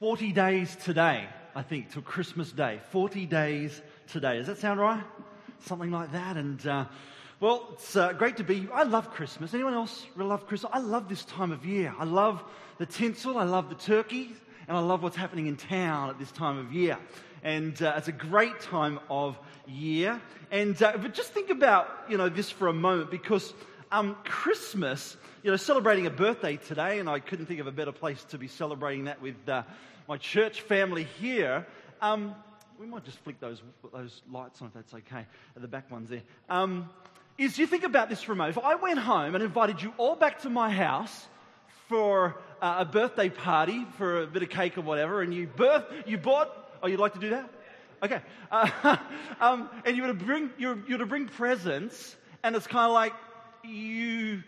40 days today, I think, till Christmas Day. 40 days today. Does that sound right? Something like that. And, uh, well, it's uh, great to be. I love Christmas. Anyone else really love Christmas? I love this time of year. I love the tinsel. I love the turkey. And I love what's happening in town at this time of year. And uh, it's a great time of year. And, uh, but just think about, you know, this for a moment because um, Christmas, you know, celebrating a birthday today, and I couldn't think of a better place to be celebrating that with uh, my church family here. Um, we might just flick those, those lights on if that's okay, the back ones there. Um, is you think about this for a moment. If I went home and invited you all back to my house for uh, a birthday party, for a bit of cake or whatever, and you birth, you bought, oh, you'd like to do that? Okay. Uh, um, and you were to bring, you to bring presents, and it's kind of like you,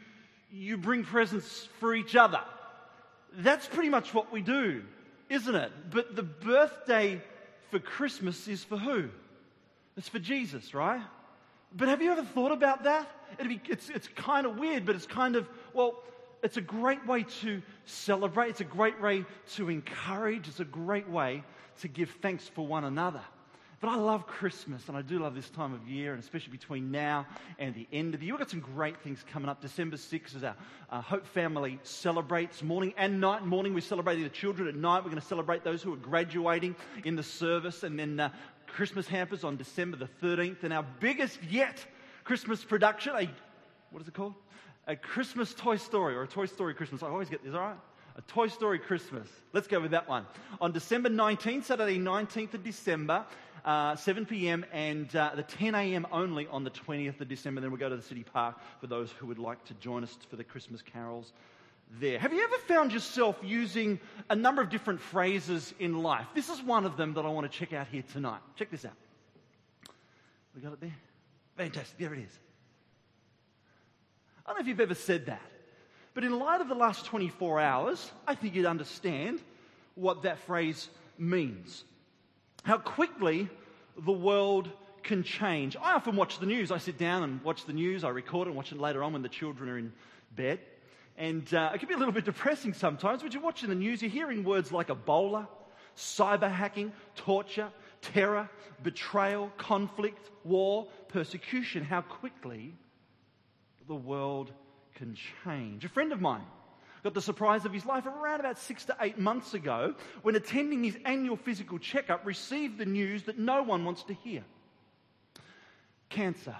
you bring presents for each other. That's pretty much what we do isn't it? But the birthday for Christmas is for who? It's for Jesus, right? But have you ever thought about that? Be, it's, it's kind of weird, but it's kind of, well, it's a great way to celebrate. It's a great way to encourage. It's a great way to give thanks for one another. But I love Christmas, and I do love this time of year, and especially between now and the end of the year. We've got some great things coming up. December 6th is our uh, Hope Family celebrates morning and night. Morning, we're celebrating the children. At night, we're going to celebrate those who are graduating in the service. And then uh, Christmas hampers on December the 13th. And our biggest yet Christmas production, a, what is it called? A Christmas Toy Story, or a Toy Story Christmas. I always get this, all right? A Toy Story Christmas. Let's go with that one. On December 19th, Saturday 19th of December, uh, 7 p.m. and uh, the 10 a.m. only on the 20th of December. Then we'll go to the city park for those who would like to join us for the Christmas carols there. Have you ever found yourself using a number of different phrases in life? This is one of them that I want to check out here tonight. Check this out. We got it there? Fantastic. There it is. I don't know if you've ever said that, but in light of the last 24 hours, I think you'd understand what that phrase means how quickly the world can change. I often watch the news. I sit down and watch the news. I record and watch it later on when the children are in bed. And uh, it can be a little bit depressing sometimes, but you're watching the news, you're hearing words like Ebola, cyber hacking, torture, terror, betrayal, conflict, war, persecution, how quickly the world can change. A friend of mine got the surprise of his life around about six to eight months ago when attending his annual physical checkup received the news that no one wants to hear cancer.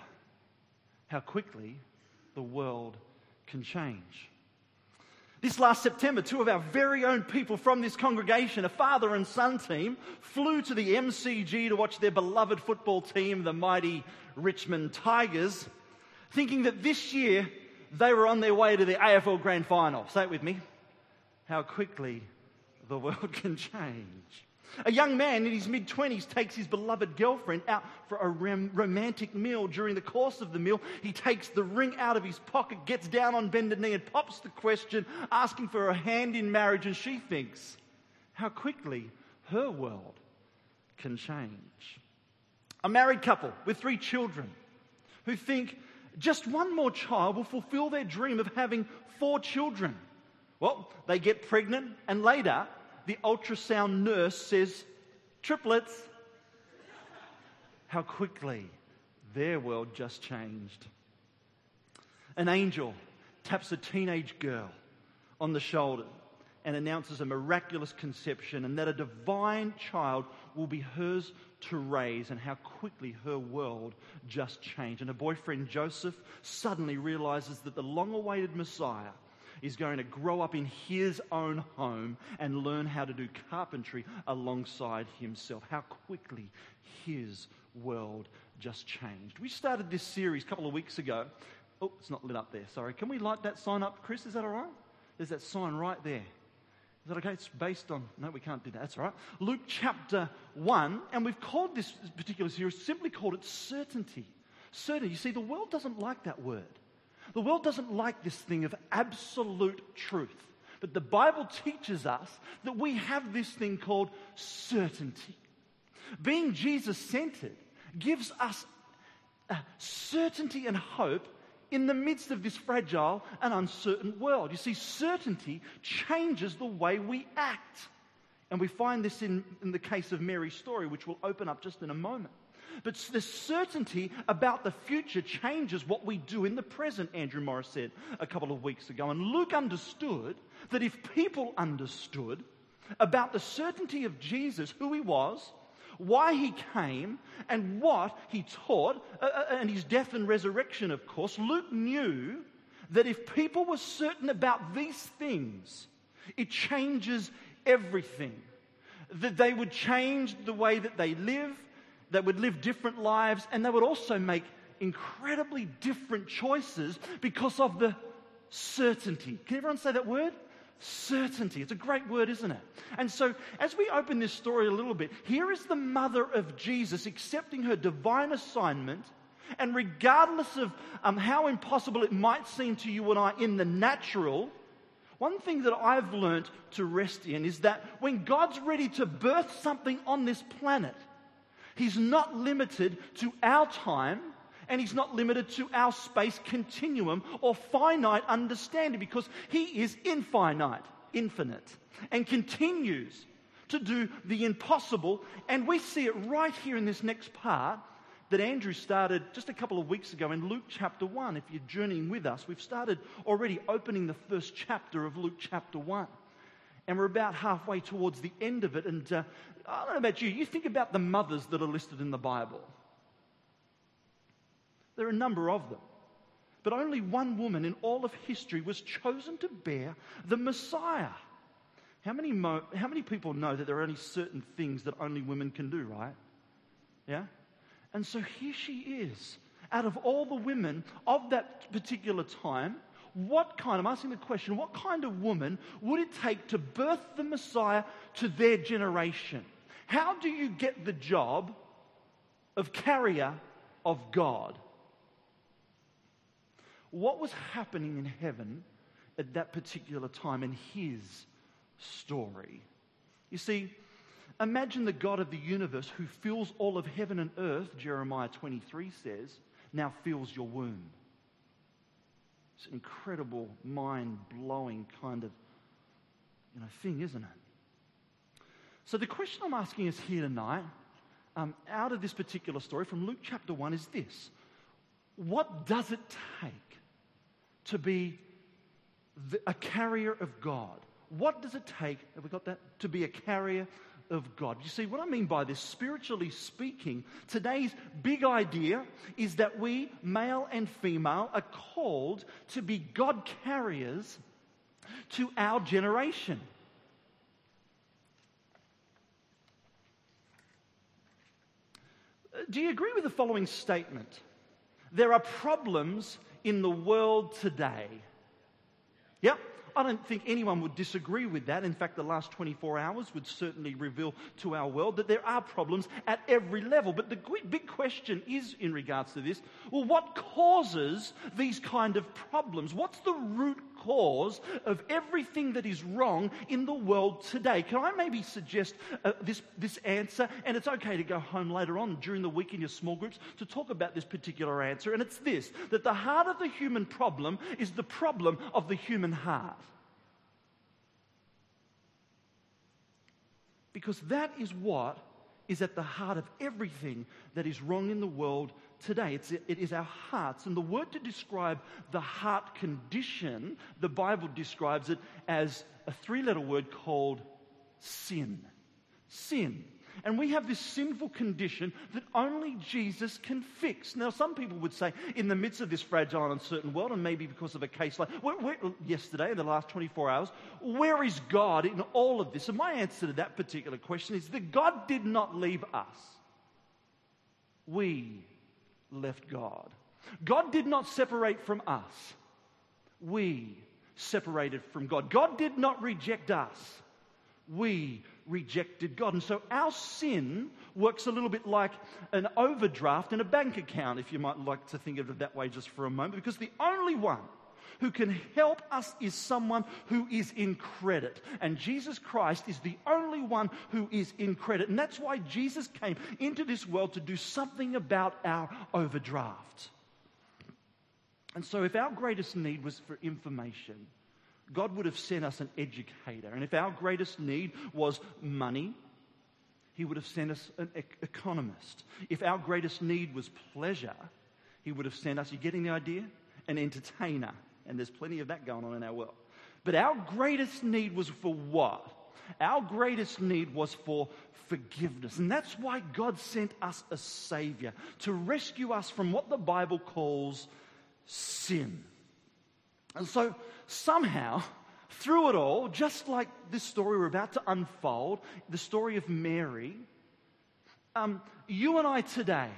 How quickly the world can change. This last September, two of our very own people from this congregation, a father and son team, flew to the MCG to watch their beloved football team, the mighty Richmond Tigers, thinking that this year they were on their way to the AFL Grand Final. Say it with me. How quickly the world can change. A young man in his mid 20s takes his beloved girlfriend out for a rom- romantic meal. During the course of the meal, he takes the ring out of his pocket, gets down on bended knee, and pops the question, asking for a hand in marriage. And she thinks how quickly her world can change. A married couple with three children who think just one more child will fulfill their dream of having four children. Well, they get pregnant, and later, the ultrasound nurse says, triplets. How quickly their world just changed. An angel taps a teenage girl on the shoulder and announces a miraculous conception and that a divine child will be hers to raise and how quickly her world just changed. And her boyfriend Joseph suddenly realizes that the long awaited Messiah is going to grow up in his own home and learn how to do carpentry alongside himself. How quickly his world just changed. We started this series a couple of weeks ago. Oh, it's not lit up there. Sorry. Can we light that sign up, Chris? Is that all right? There's that sign right there. Is that okay? It's based on, no, we can't do that. That's all right. Luke chapter 1, and we've called this particular series, simply called it certainty. Certainty. You see, the world doesn't like that word. The world doesn't like this thing of absolute truth. But the Bible teaches us that we have this thing called certainty. Being Jesus centered gives us certainty and hope in the midst of this fragile and uncertain world. You see, certainty changes the way we act. And we find this in, in the case of Mary's story, which we'll open up just in a moment. But the certainty about the future changes what we do in the present, Andrew Morris said a couple of weeks ago. And Luke understood that if people understood about the certainty of Jesus, who he was, why he came, and what he taught, uh, uh, and his death and resurrection, of course, Luke knew that if people were certain about these things, it changes everything. That they would change the way that they live, they would live different lives, and they would also make incredibly different choices because of the certainty. Can everyone say that word? Certainty. It's a great word, isn't it? And so, as we open this story a little bit, here is the mother of Jesus accepting her divine assignment. And regardless of um, how impossible it might seem to you and I in the natural, one thing that I've learned to rest in is that when God's ready to birth something on this planet, He's not limited to our time and He's not limited to our space continuum or finite understanding because He is infinite, infinite, and continues to do the impossible. And we see it right here in this next part that Andrew started just a couple of weeks ago in Luke chapter 1. If you're journeying with us, we've started already opening the first chapter of Luke chapter 1. And we're about halfway towards the end of it. And uh, I don't know about you, you think about the mothers that are listed in the Bible. There are a number of them. But only one woman in all of history was chosen to bear the Messiah. How many, mo- how many people know that there are only certain things that only women can do, right? Yeah? And so here she is. Out of all the women of that particular time, what kind, I'm asking the question, what kind of woman would it take to birth the Messiah to their generation? How do you get the job of carrier of God? What was happening in heaven at that particular time in his story? You see, imagine the God of the universe who fills all of heaven and earth, Jeremiah 23 says, now fills your womb. It's an incredible, mind blowing kind of you know, thing, isn't it? So, the question I'm asking us here tonight, um, out of this particular story from Luke chapter 1, is this What does it take to be the, a carrier of God? What does it take, have we got that? To be a carrier of God. You see, what I mean by this, spiritually speaking, today's big idea is that we, male and female, are called to be God carriers to our generation. Do you agree with the following statement? There are problems in the world today. Yep, I don't think anyone would disagree with that. In fact, the last 24 hours would certainly reveal to our world that there are problems at every level. But the big question is in regards to this well, what causes these kind of problems? What's the root cause of everything that is wrong in the world today? Can I maybe suggest uh, this, this answer? And it's okay to go home later on during the week in your small groups to talk about this particular answer. And it's this that the heart of the human problem is the problem of the human heart. Because that is what is at the heart of everything that is wrong in the world today. It's, it is our hearts. And the word to describe the heart condition, the Bible describes it as a three letter word called sin. Sin. And we have this sinful condition that only Jesus can fix. Now, some people would say, in the midst of this fragile and uncertain world, and maybe because of a case like where, where, yesterday, in the last 24 hours, where is God in all of this? And my answer to that particular question is that God did not leave us. We left God. God did not separate from us. We separated from God. God did not reject us. We rejected God. And so our sin works a little bit like an overdraft in a bank account, if you might like to think of it that way just for a moment, because the only one who can help us is someone who is in credit. And Jesus Christ is the only one who is in credit. And that's why Jesus came into this world to do something about our overdraft. And so, if our greatest need was for information, God would have sent us an educator. And if our greatest need was money, He would have sent us an economist. If our greatest need was pleasure, He would have sent us, you getting the idea? An entertainer. And there's plenty of that going on in our world. But our greatest need was for what? Our greatest need was for forgiveness. And that's why God sent us a Savior to rescue us from what the Bible calls sin. And so, somehow, through it all, just like this story we're about to unfold, the story of Mary, um, you and I today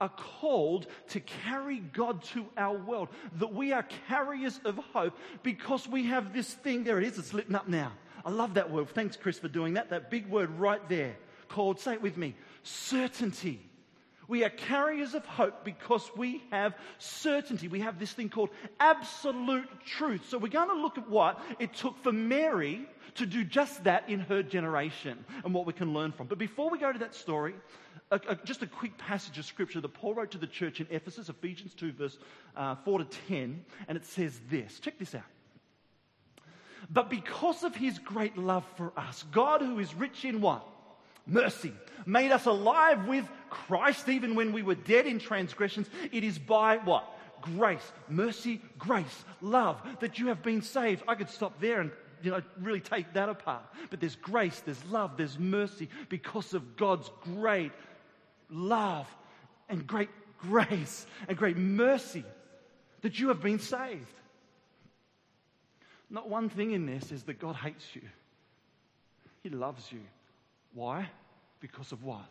are called to carry God to our world. That we are carriers of hope because we have this thing. There it is, it's lit up now. I love that word. Thanks, Chris, for doing that. That big word right there called, say it with me, certainty. We are carriers of hope because we have certainty. We have this thing called absolute truth. So we're going to look at what it took for Mary to do just that in her generation and what we can learn from. But before we go to that story, a, a, just a quick passage of scripture that Paul wrote to the church in Ephesus, Ephesians 2, verse uh, 4 to 10, and it says this. Check this out. But because of his great love for us, God, who is rich in what? mercy, made us alive with Christ even when we were dead in transgressions. It is by what? Grace, mercy, grace, love that you have been saved. I could stop there and you know, really take that apart. But there's grace, there's love, there's mercy because of God's great love and great grace and great mercy that you have been saved. Not one thing in this is that God hates you. He loves you. Why? Because of what?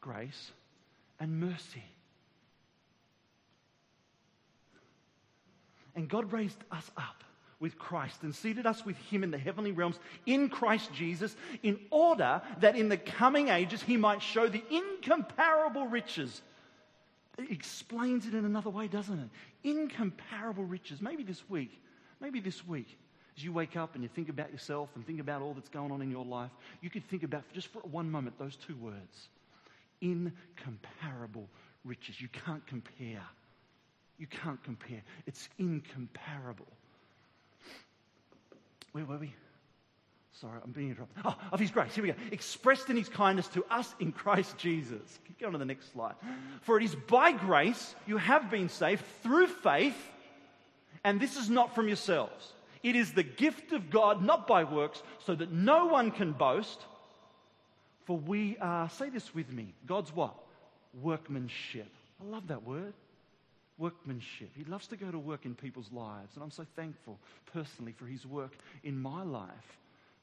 Grace and mercy. And God raised us up with Christ and seated us with Him in the heavenly realms in Christ Jesus in order that in the coming ages He might show the incomparable riches. It explains it in another way, doesn't it? Incomparable riches. Maybe this week, maybe this week, as you wake up and you think about yourself and think about all that's going on in your life, you could think about just for one moment those two words incomparable riches. You can't compare. You can't compare. It's incomparable. Where were we? Sorry, I'm being interrupted. Oh, of His grace. Here we go. Expressed in His kindness to us in Christ Jesus. Keep going to the next slide. For it is by grace you have been saved through faith, and this is not from yourselves. It is the gift of God, not by works, so that no one can boast. For we are, say this with me, God's what? Workmanship. I love that word. Workmanship. He loves to go to work in people's lives. And I'm so thankful personally for his work in my life.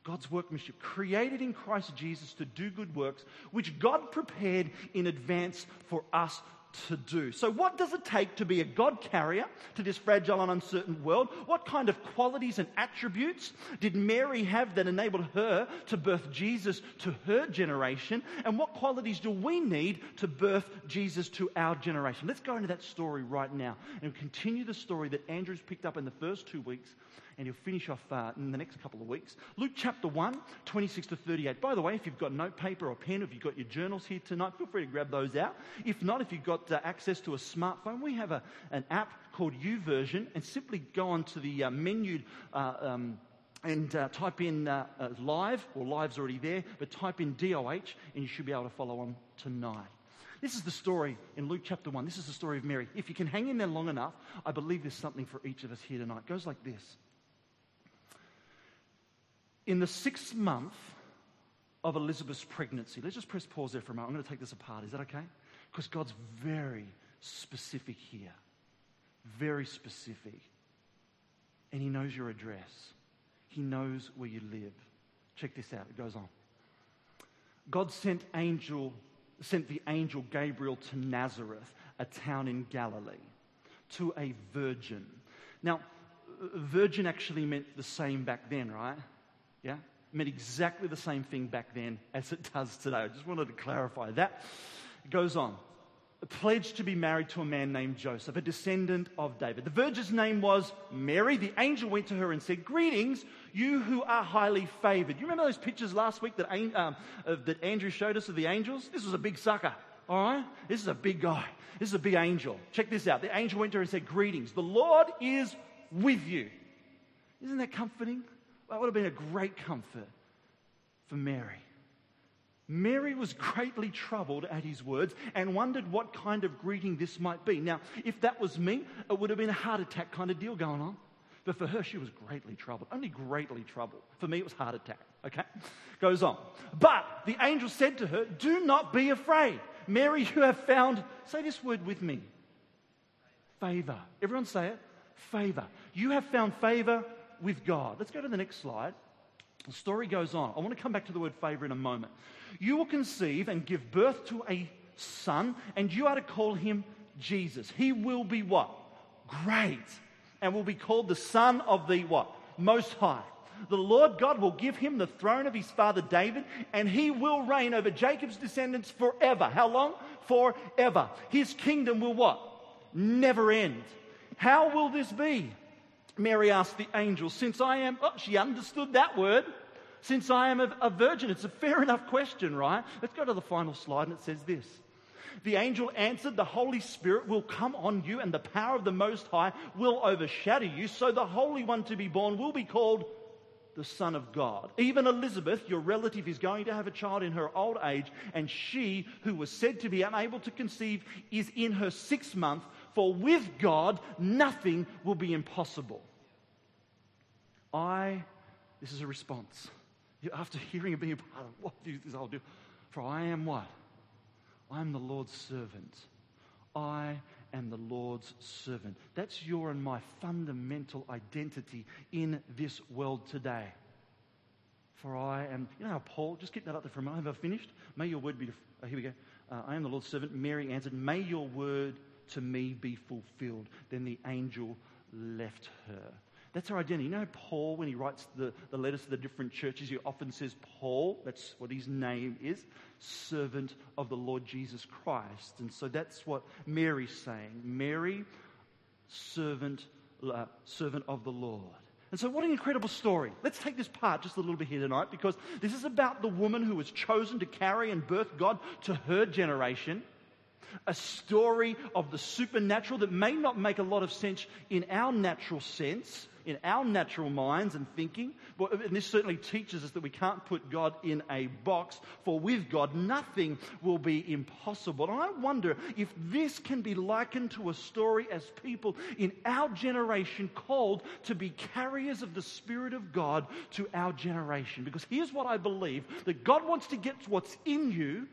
God's workmanship, created in Christ Jesus to do good works, which God prepared in advance for us to do. So, what does it take to be a God carrier to this fragile and uncertain world? What kind of qualities and attributes did Mary have that enabled her to birth Jesus to her generation? And what qualities do we need to birth Jesus to our generation? Let's go into that story right now and continue the story that Andrew's picked up in the first two weeks and he'll finish off uh, in the next couple of weeks. Luke chapter 1, 26 to 38. By the way, if you've got note paper or pen, if you've got your journals here tonight, feel free to grab those out. If not, if you've got uh, access to a smartphone, we have a, an app called YouVersion, and simply go onto the uh, menu. Uh, um, and uh, type in uh, uh, live, or live's already there, but type in DOH and you should be able to follow on tonight. This is the story in Luke chapter 1. This is the story of Mary. If you can hang in there long enough, I believe there's something for each of us here tonight. It goes like this in the sixth month of Elizabeth's pregnancy, let's just press pause there for a moment. I'm going to take this apart. Is that okay? Because God's very specific here. Very specific. And He knows your address, He knows where you live. Check this out. It goes on. God sent angel sent the angel Gabriel to Nazareth, a town in Galilee, to a virgin. Now, virgin actually meant the same back then, right? Yeah? It meant exactly the same thing back then as it does today. I just wanted to clarify that. It goes on. Pledged to be married to a man named Joseph, a descendant of David. The virgin's name was Mary. The angel went to her and said, Greetings, you who are highly favored. You remember those pictures last week that, um, that Andrew showed us of the angels? This was a big sucker, all right? This is a big guy. This is a big angel. Check this out. The angel went to her and said, Greetings, the Lord is with you. Isn't that comforting? That would have been a great comfort for Mary. Mary was greatly troubled at his words and wondered what kind of greeting this might be. Now, if that was me, it would have been a heart attack kind of deal going on. But for her, she was greatly troubled. Only greatly troubled. For me, it was heart attack. Okay? Goes on. But the angel said to her, Do not be afraid. Mary, you have found, say this word with me favor. Everyone say it. Favor. You have found favor with God. Let's go to the next slide. The story goes on. I want to come back to the word favor in a moment. You will conceive and give birth to a son, and you are to call him Jesus. He will be what? Great. And will be called the Son of the what? Most High. The Lord God will give him the throne of his father David, and he will reign over Jacob's descendants forever. How long? Forever. His kingdom will what? Never end. How will this be? Mary asked the angel, Since I am, oh, she understood that word. Since I am a, a virgin. It's a fair enough question, right? Let's go to the final slide, and it says this. The angel answered, The Holy Spirit will come on you, and the power of the Most High will overshadow you. So the Holy One to be born will be called the Son of God. Even Elizabeth, your relative, is going to have a child in her old age, and she, who was said to be unable to conceive, is in her sixth month, for with God nothing will be impossible. I, this is a response. After hearing and being a part of what this I'll do, for I am what? I am the Lord's servant. I am the Lord's servant. That's your and my fundamental identity in this world today. For I am, you know how Paul, just keep that up there for a moment. Have I finished? May your word be, oh, here we go. Uh, I am the Lord's servant. Mary answered, May your word to me be fulfilled. Then the angel left her. That's her identity. You know, Paul, when he writes the, the letters to the different churches, he often says Paul, that's what his name is, servant of the Lord Jesus Christ. And so that's what Mary's saying. Mary, servant, uh, servant of the Lord. And so, what an incredible story. Let's take this part just a little bit here tonight because this is about the woman who was chosen to carry and birth God to her generation. A story of the supernatural that may not make a lot of sense in our natural sense, in our natural minds and thinking. And this certainly teaches us that we can't put God in a box, for with God, nothing will be impossible. And I wonder if this can be likened to a story as people in our generation called to be carriers of the Spirit of God to our generation. Because here's what I believe that God wants to get what's in you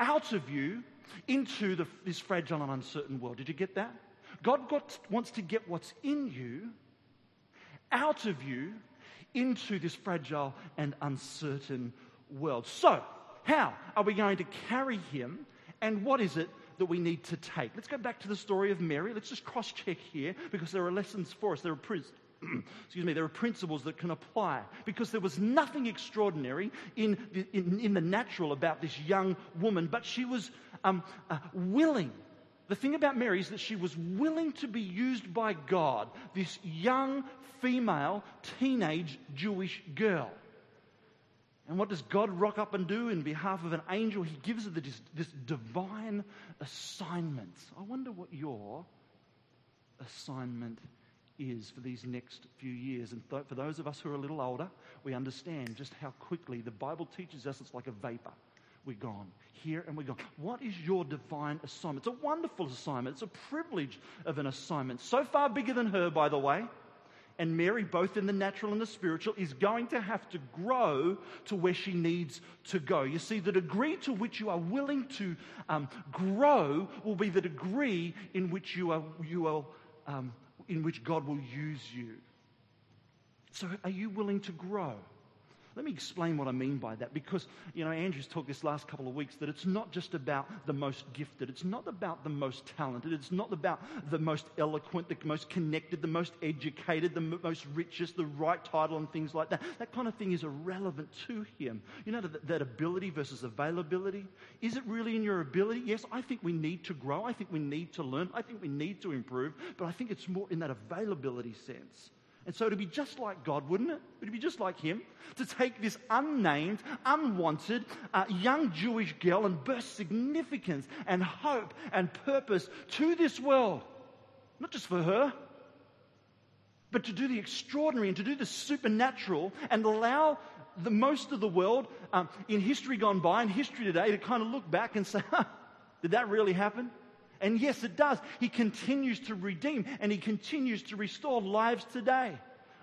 out of you into the, this fragile and uncertain world. Did you get that? God got, wants to get what's in you out of you into this fragile and uncertain world. So, how are we going to carry him, and what is it that we need to take? Let's go back to the story of Mary. Let's just cross check here because there are lessons for us. There are excuse me, there are principles that can apply because there was nothing extraordinary in the, in, in the natural about this young woman, but she was um, uh, willing the thing about Mary is that she was willing to be used by God, this young female teenage Jewish girl. And what does God rock up and do in behalf of an angel? He gives her this, this divine assignment. I wonder what your assignment is for these next few years. And th- for those of us who are a little older, we understand just how quickly the Bible teaches us it's like a vapor we're gone. Here and we're gone. What is your divine assignment? It's a wonderful assignment. It's a privilege of an assignment. So far bigger than her, by the way. And Mary, both in the natural and the spiritual, is going to have to grow to where she needs to go. You see, the degree to which you are willing to um, grow will be the degree in which you are, you are um, in which God will use you. So, are you willing to grow? Let me explain what I mean by that because, you know, Andrew's talked this last couple of weeks that it's not just about the most gifted, it's not about the most talented, it's not about the most eloquent, the most connected, the most educated, the most richest, the right title, and things like that. That kind of thing is irrelevant to him. You know, that, that ability versus availability. Is it really in your ability? Yes, I think we need to grow. I think we need to learn. I think we need to improve. But I think it's more in that availability sense. And so to be just like God, wouldn't it? Would it be just like Him? To take this unnamed, unwanted uh, young Jewish girl and burst significance and hope and purpose to this world. Not just for her, but to do the extraordinary and to do the supernatural and allow the most of the world um, in history gone by and history today to kind of look back and say, did that really happen? And yes, it does. He continues to redeem and he continues to restore lives today.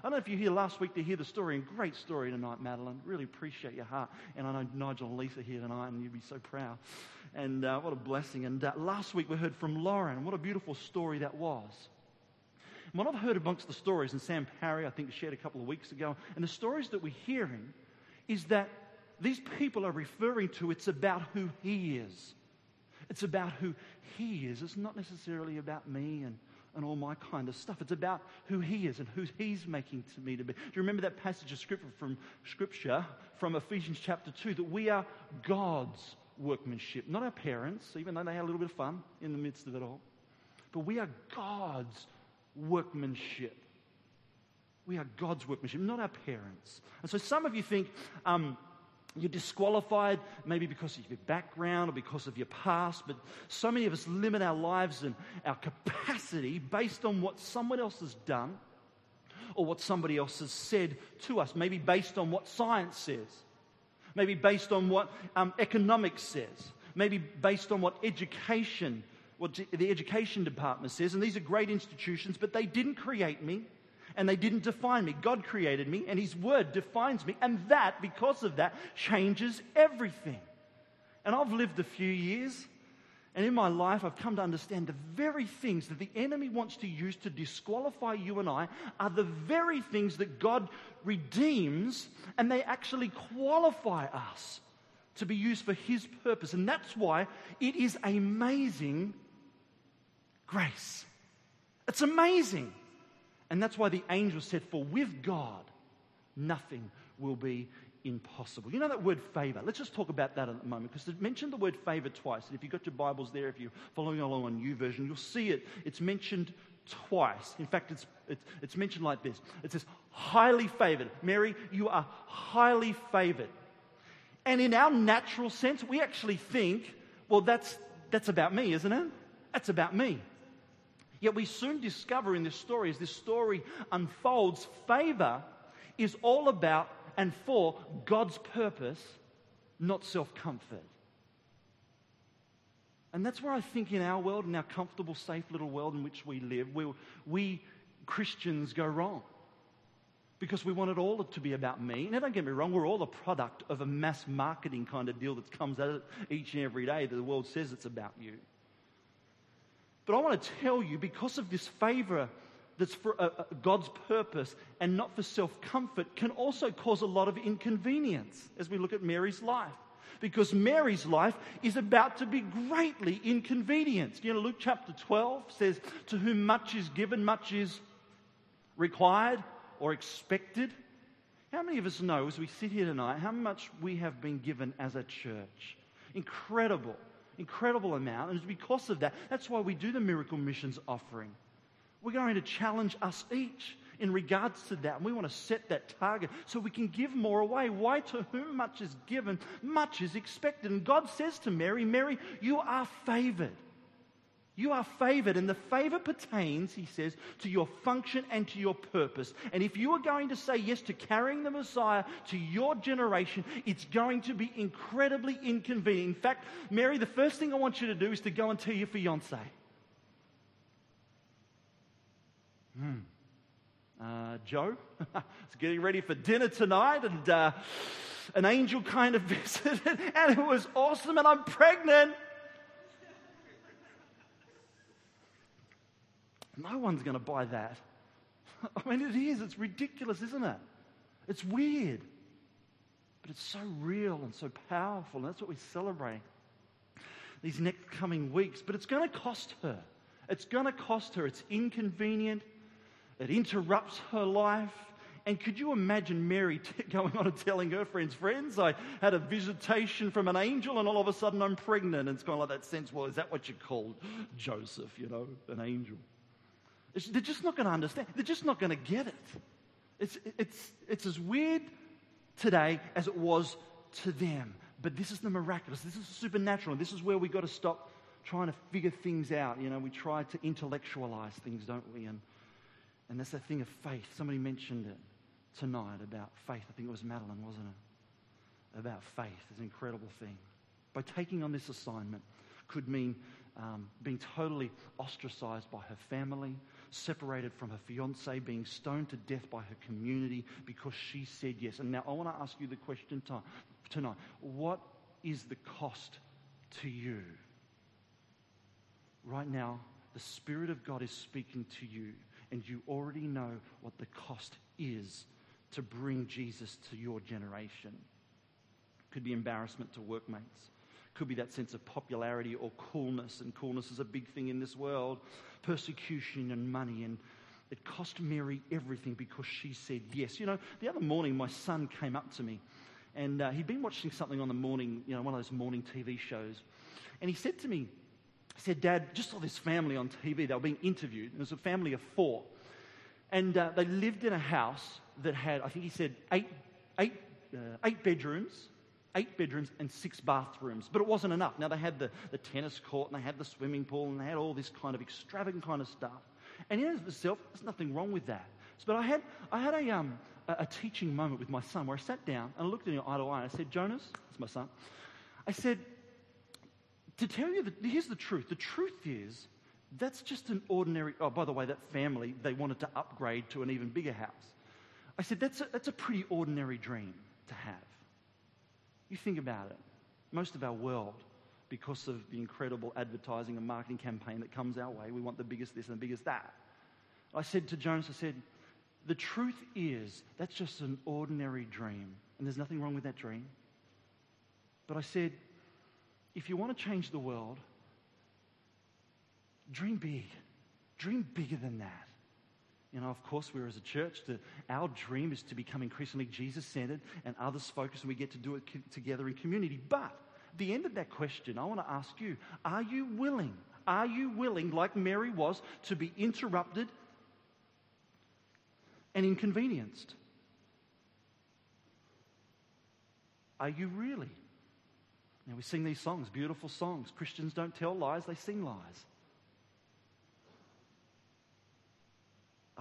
I don't know if you here last week to hear the story, and great story tonight, Madeline. Really appreciate your heart. And I know Nigel and Lisa here tonight, and you'd be so proud. And uh, what a blessing. And uh, last week we heard from Lauren, what a beautiful story that was. And what I've heard amongst the stories, and Sam Parry, I think, shared a couple of weeks ago, and the stories that we're hearing is that these people are referring to it's about who he is. It's about who he is. It's not necessarily about me and and all my kind of stuff. It's about who He is and who He's making to me to be. Do you remember that passage of scripture from Scripture from Ephesians chapter 2 that we are God's workmanship, not our parents, even though they had a little bit of fun in the midst of it all. But we are God's workmanship. We are God's workmanship, not our parents. And so some of you think, um, you're disqualified, maybe because of your background or because of your past, but so many of us limit our lives and our capacity based on what someone else has done or what somebody else has said to us, maybe based on what science says, maybe based on what um, economics says, maybe based on what education, what the education department says. And these are great institutions, but they didn't create me and they didn't define me. God created me, and His Word defines me. And that, because of that, changes everything. And I've lived a few years, and in my life, I've come to understand the very things that the enemy wants to use to disqualify you and I are the very things that God redeems, and they actually qualify us to be used for His purpose. And that's why it is amazing grace. It's amazing. And that's why the angel said, For with God, nothing will be impossible. You know that word favor? Let's just talk about that at the moment because it mentioned the word favor twice. And if you've got your Bibles there, if you're following along on YouVersion, you'll see it. It's mentioned twice. In fact, it's, it's, it's mentioned like this it says, highly favored. Mary, you are highly favored. And in our natural sense, we actually think, well, that's, that's about me, isn't it? That's about me. Yet we soon discover in this story, as this story unfolds, favor is all about and for God's purpose, not self comfort. And that's where I think in our world, in our comfortable, safe little world in which we live, we, we Christians go wrong. Because we want it all to be about me. Now, don't get me wrong, we're all a product of a mass marketing kind of deal that comes out each and every day that the world says it's about you. But I want to tell you, because of this favor that's for uh, uh, God's purpose and not for self comfort, can also cause a lot of inconvenience as we look at Mary's life. Because Mary's life is about to be greatly inconvenienced. You know, Luke chapter 12 says, To whom much is given, much is required or expected. How many of us know, as we sit here tonight, how much we have been given as a church? Incredible incredible amount. And it's because of that, that's why we do the miracle missions offering. We're going to challenge us each in regards to that. And we want to set that target so we can give more away. Why? To whom much is given, much is expected. And God says to Mary, Mary, you are favored. You are favored, and the favor pertains, he says, to your function and to your purpose. And if you are going to say yes to carrying the Messiah to your generation, it's going to be incredibly inconvenient. In fact, Mary, the first thing I want you to do is to go and tell your fiance. Hmm. Uh, Joe is getting ready for dinner tonight, and uh, an angel kind of visited, and it was awesome, and I'm pregnant. No one's going to buy that. I mean, it is. It's ridiculous, isn't it? It's weird. But it's so real and so powerful. And that's what we celebrate these next coming weeks. But it's going to cost her. It's going to cost her. It's inconvenient. It interrupts her life. And could you imagine Mary t- going on and telling her friends, friends, I had a visitation from an angel and all of a sudden I'm pregnant. And it's kind of like that sense, well, is that what you call Joseph, you know, an angel? They're just not going to understand. They're just not going to get it. It's, it's, it's as weird today as it was to them. But this is the miraculous. This is the supernatural. This is where we've got to stop trying to figure things out. You know, we try to intellectualize things, don't we? And, And that's that thing of faith. Somebody mentioned it tonight about faith. I think it was Madeline, wasn't it? About faith. It's an incredible thing. By taking on this assignment could mean um, being totally ostracized by her family, separated from her fiance, being stoned to death by her community because she said yes. And now I want to ask you the question tonight what is the cost to you? Right now, the Spirit of God is speaking to you, and you already know what the cost is to bring Jesus to your generation. Could be embarrassment to workmates could be that sense of popularity or coolness, and coolness is a big thing in this world. Persecution and money. And it cost Mary everything because she said yes. You know, the other morning, my son came up to me, and uh, he'd been watching something on the morning, you know, one of those morning TV shows. And he said to me, he said, Dad, just saw this family on TV. They were being interviewed. It was a family of four. And uh, they lived in a house that had, I think he said, eight, eight, uh, eight bedrooms, eight bedrooms and six bathrooms. But it wasn't enough. Now they had the, the tennis court and they had the swimming pool and they had all this kind of extravagant kind of stuff. And in itself, there's nothing wrong with that. But I had, I had a, um, a, teaching moment with my son where I sat down and I looked at him eye to eye and I said, Jonas, that's my son, I said, to tell you that here's the truth. The truth is, that's just an ordinary, oh, by the way, that family, they wanted to upgrade to an even bigger house. I said, that's a, that's a pretty ordinary dream to have. You think about it. Most of our world, because of the incredible advertising and marketing campaign that comes our way, we want the biggest this and the biggest that. I said to Jonas, I said, the truth is that's just an ordinary dream, and there's nothing wrong with that dream. But I said, if you want to change the world, dream big. Dream bigger than that. You know, of course, we're as a church, our dream is to become increasingly Jesus centered and others focused, and we get to do it co- together in community. But the end of that question, I want to ask you are you willing? Are you willing, like Mary was, to be interrupted and inconvenienced? Are you really? Now, we sing these songs, beautiful songs. Christians don't tell lies, they sing lies.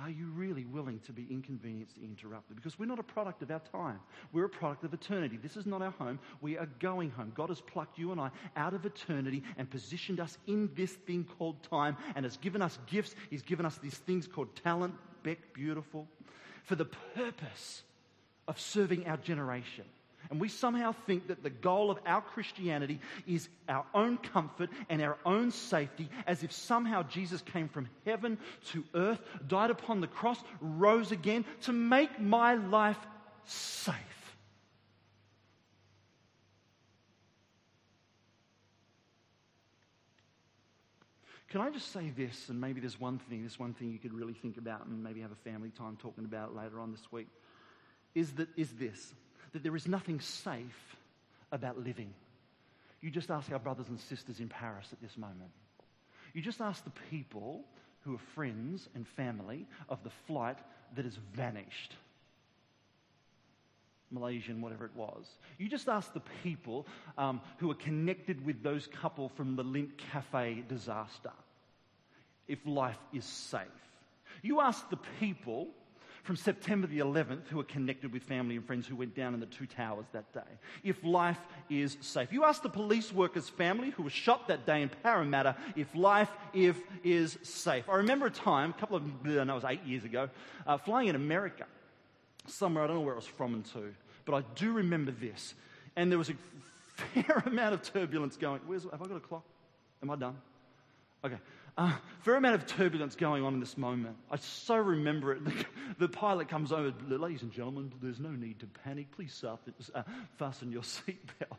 Are you really willing to be inconvenienced, interrupted? Because we're not a product of our time. We're a product of eternity. This is not our home. We are going home. God has plucked you and I out of eternity and positioned us in this thing called time and has given us gifts. He's given us these things called talent, Beck, beautiful, for the purpose of serving our generation. And we somehow think that the goal of our Christianity is our own comfort and our own safety, as if somehow Jesus came from heaven to earth, died upon the cross, rose again to make my life safe. Can I just say this, and maybe there's one thing, this one thing you could really think about and maybe have a family time talking about later on this week, is, that, is this that there is nothing safe about living. You just ask our brothers and sisters in Paris at this moment. You just ask the people who are friends and family of the flight that has vanished. Malaysian, whatever it was. You just ask the people um, who are connected with those couple from the Lindt Cafe disaster if life is safe. You ask the people from September the 11th who are connected with family and friends who went down in the two towers that day. If life is safe. You ask the police worker's family who was shot that day in Parramatta if life if, is safe. I remember a time, a couple of, I know it was eight years ago, uh, flying in America, somewhere, I don't know where it was from and to, but I do remember this. And there was a fair amount of turbulence going. Where's, have I got a clock? Am I done? Okay uh, fair amount of turbulence going on in this moment. I so remember it. The, the pilot comes over, ladies and gentlemen, there's no need to panic. Please uh, fasten your seatbelt.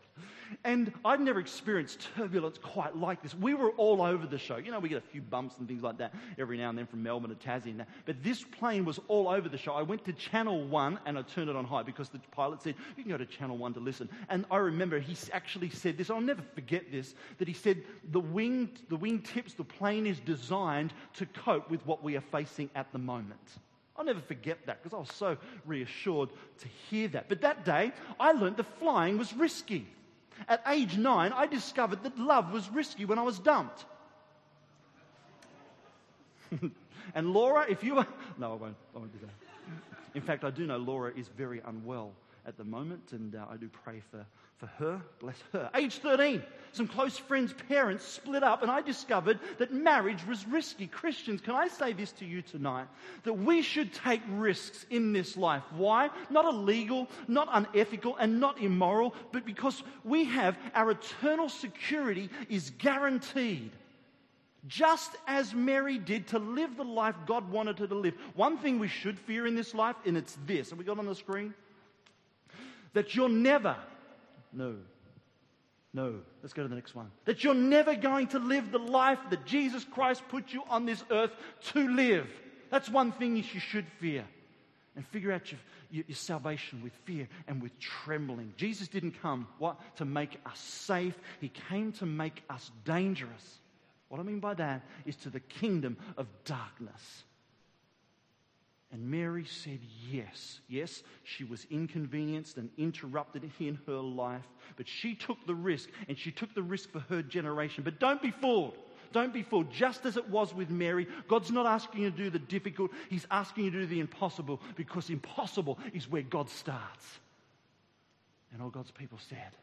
And I'd never experienced turbulence quite like this. We were all over the show. You know, we get a few bumps and things like that every now and then from Melbourne to Tassie and that. But this plane was all over the show. I went to Channel 1 and I turned it on high because the pilot said, you can go to Channel 1 to listen. And I remember he actually said this, I'll never forget this, that he said, the wing, the wing tips, the plane is designed to cope with what we are facing at the moment. I'll never forget that because I was so reassured to hear that. But that day, I learned that flying was risky. At age nine, I discovered that love was risky when I was dumped. And Laura, if you are. No, I won't, I won't do that. In fact, I do know Laura is very unwell at the moment, and uh, I do pray for, for her. Bless her. Age 13, some close friends' parents split up, and I discovered that marriage was risky. Christians, can I say this to you tonight? That we should take risks in this life. Why? Not illegal, not unethical, and not immoral, but because we have our eternal security is guaranteed just as Mary did to live the life God wanted her to live. One thing we should fear in this life, and it's this. Have we got on the screen? That you're never, no, no, let's go to the next one. That you're never going to live the life that Jesus Christ put you on this earth to live. That's one thing you should fear. And figure out your, your, your salvation with fear and with trembling. Jesus didn't come, what? To make us safe. He came to make us dangerous. What I mean by that is to the kingdom of darkness. And Mary said yes. Yes, she was inconvenienced and interrupted in her life, but she took the risk, and she took the risk for her generation. But don't be fooled. Don't be fooled. Just as it was with Mary, God's not asking you to do the difficult, He's asking you to do the impossible because impossible is where God starts. And all God's people said,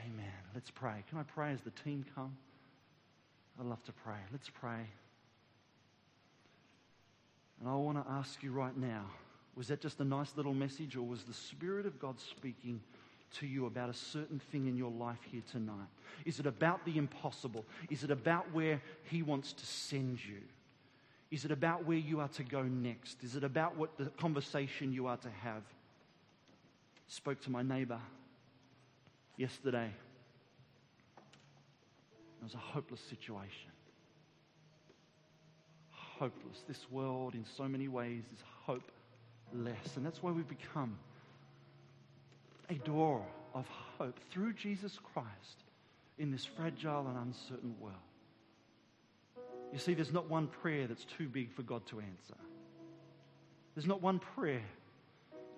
Amen. Let's pray. Can I pray as the team come? I love to pray. Let's pray. And I want to ask you right now was that just a nice little message, or was the Spirit of God speaking to you about a certain thing in your life here tonight? Is it about the impossible? Is it about where He wants to send you? Is it about where you are to go next? Is it about what the conversation you are to have? Spoke to my neighbor yesterday. It was a hopeless situation. Hopeless. This world, in so many ways, is hopeless. And that's why we've become a door of hope through Jesus Christ in this fragile and uncertain world. You see, there's not one prayer that's too big for God to answer. There's not one prayer,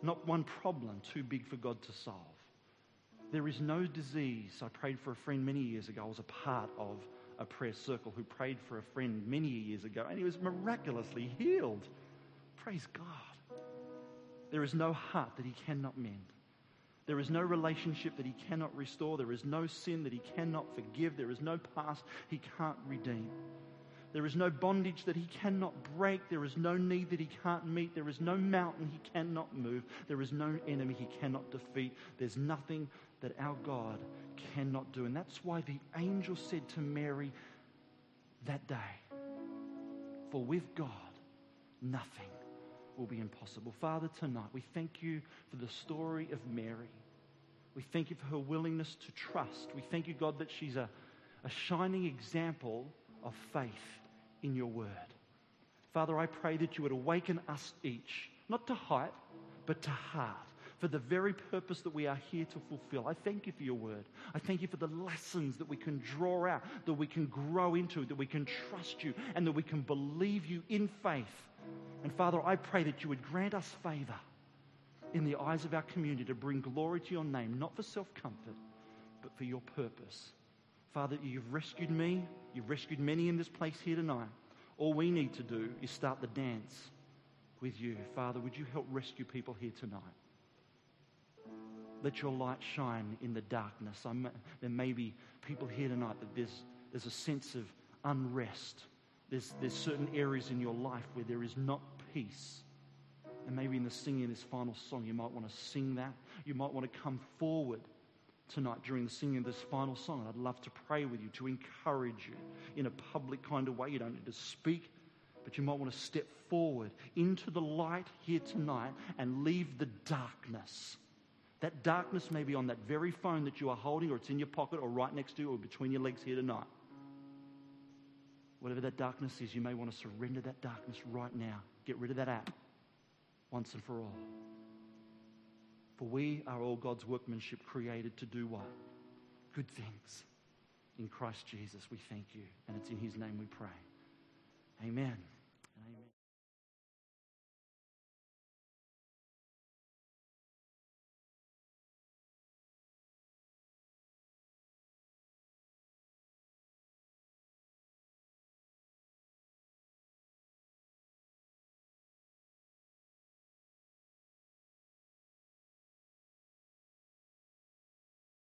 not one problem too big for God to solve. There is no disease. I prayed for a friend many years ago. I was a part of a prayer circle who prayed for a friend many years ago, and he was miraculously healed. Praise God. There is no heart that he cannot mend. There is no relationship that he cannot restore. There is no sin that he cannot forgive. There is no past he can't redeem. There is no bondage that he cannot break. There is no need that he can't meet. There is no mountain he cannot move. There is no enemy he cannot defeat. There's nothing that our God cannot do. And that's why the angel said to Mary that day, For with God, nothing will be impossible. Father, tonight we thank you for the story of Mary. We thank you for her willingness to trust. We thank you, God, that she's a, a shining example of faith in your word. Father, I pray that you would awaken us each, not to height, but to heart for the very purpose that we are here to fulfill. I thank you for your word. I thank you for the lessons that we can draw out, that we can grow into, that we can trust you, and that we can believe you in faith. And Father, I pray that you would grant us favor in the eyes of our community to bring glory to your name, not for self comfort, but for your purpose. Father, you've rescued me, you've rescued many in this place here tonight. All we need to do is start the dance with you. Father, would you help rescue people here tonight? Let your light shine in the darkness. I'm, there may be people here tonight that there's, there's a sense of unrest. There's, there's certain areas in your life where there is not peace. And maybe in the singing of this final song, you might want to sing that. You might want to come forward tonight during the singing of this final song. I'd love to pray with you, to encourage you in a public kind of way. You don't need to speak, but you might want to step forward into the light here tonight and leave the darkness that darkness may be on that very phone that you are holding, or it's in your pocket, or right next to you, or between your legs here tonight. Whatever that darkness is, you may want to surrender that darkness right now. Get rid of that app once and for all. For we are all God's workmanship created to do what? Good things. In Christ Jesus, we thank you. And it's in his name we pray. Amen.